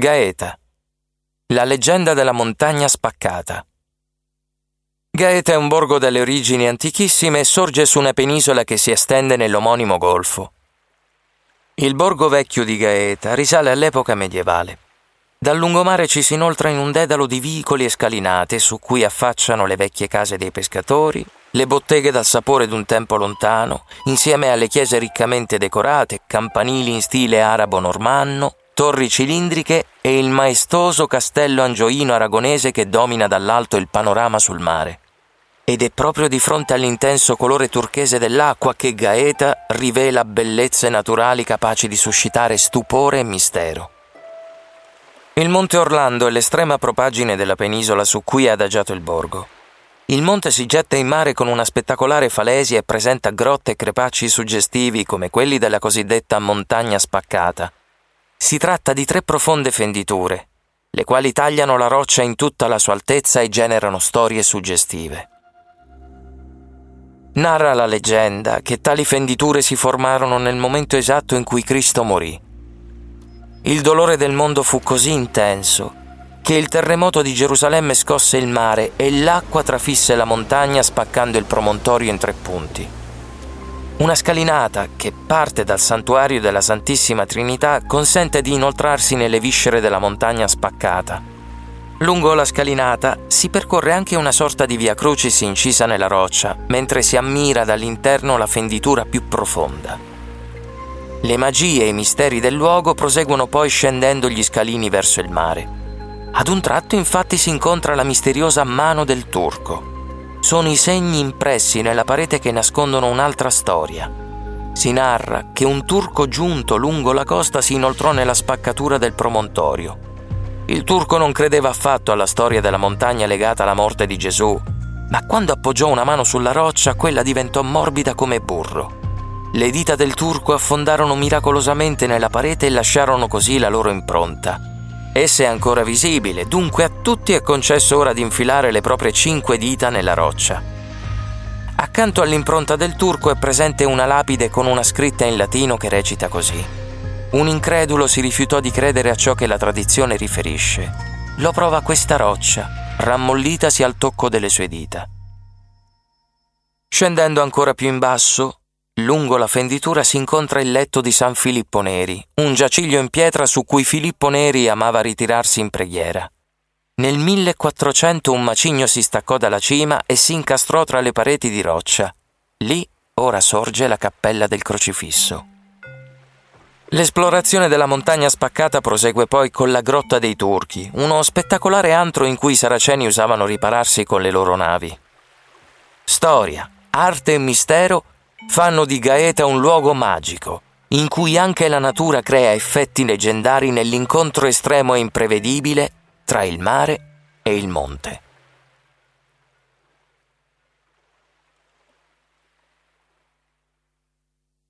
Gaeta. La leggenda della montagna spaccata. Gaeta è un borgo dalle origini antichissime e sorge su una penisola che si estende nell'omonimo golfo. Il borgo vecchio di Gaeta risale all'epoca medievale. Dal lungomare ci si inoltra in un dedalo di vicoli e scalinate su cui affacciano le vecchie case dei pescatori, le botteghe dal sapore d'un tempo lontano, insieme alle chiese riccamente decorate, campanili in stile arabo-normanno, torri cilindriche e il maestoso castello angioino aragonese che domina dall'alto il panorama sul mare. Ed è proprio di fronte all'intenso colore turchese dell'acqua che Gaeta rivela bellezze naturali capaci di suscitare stupore e mistero. Il Monte Orlando è l'estrema propagine della penisola su cui è adagiato il borgo. Il monte si getta in mare con una spettacolare falesia e presenta grotte e crepacci suggestivi come quelli della cosiddetta montagna spaccata. Si tratta di tre profonde fenditure, le quali tagliano la roccia in tutta la sua altezza e generano storie suggestive. Narra la leggenda che tali fenditure si formarono nel momento esatto in cui Cristo morì il dolore del mondo fu così intenso che il terremoto di Gerusalemme scosse il mare e l'acqua trafisse la montagna spaccando il promontorio in tre punti. Una scalinata che parte dal santuario della Santissima Trinità consente di inoltrarsi nelle viscere della montagna spaccata. Lungo la scalinata si percorre anche una sorta di via crucis incisa nella roccia, mentre si ammira dall'interno la fenditura più profonda. Le magie e i misteri del luogo proseguono poi scendendo gli scalini verso il mare. Ad un tratto infatti si incontra la misteriosa mano del turco. Sono i segni impressi nella parete che nascondono un'altra storia. Si narra che un turco giunto lungo la costa si inoltrò nella spaccatura del promontorio. Il turco non credeva affatto alla storia della montagna legata alla morte di Gesù, ma quando appoggiò una mano sulla roccia quella diventò morbida come burro. Le dita del turco affondarono miracolosamente nella parete e lasciarono così la loro impronta. Essa è ancora visibile, dunque a tutti è concesso ora di infilare le proprie cinque dita nella roccia. Accanto all'impronta del turco è presente una lapide con una scritta in latino che recita così. Un incredulo si rifiutò di credere a ciò che la tradizione riferisce. Lo prova questa roccia, rammollitasi al tocco delle sue dita. Scendendo ancora più in basso, Lungo la fenditura si incontra il letto di San Filippo Neri, un giaciglio in pietra su cui Filippo Neri amava ritirarsi in preghiera. Nel 1400 un macigno si staccò dalla cima e si incastrò tra le pareti di roccia. Lì ora sorge la cappella del crocifisso. L'esplorazione della montagna spaccata prosegue poi con la Grotta dei Turchi, uno spettacolare antro in cui i saraceni usavano ripararsi con le loro navi. Storia, arte e mistero fanno di Gaeta un luogo magico, in cui anche la natura crea effetti leggendari nell'incontro estremo e imprevedibile tra il mare e il monte.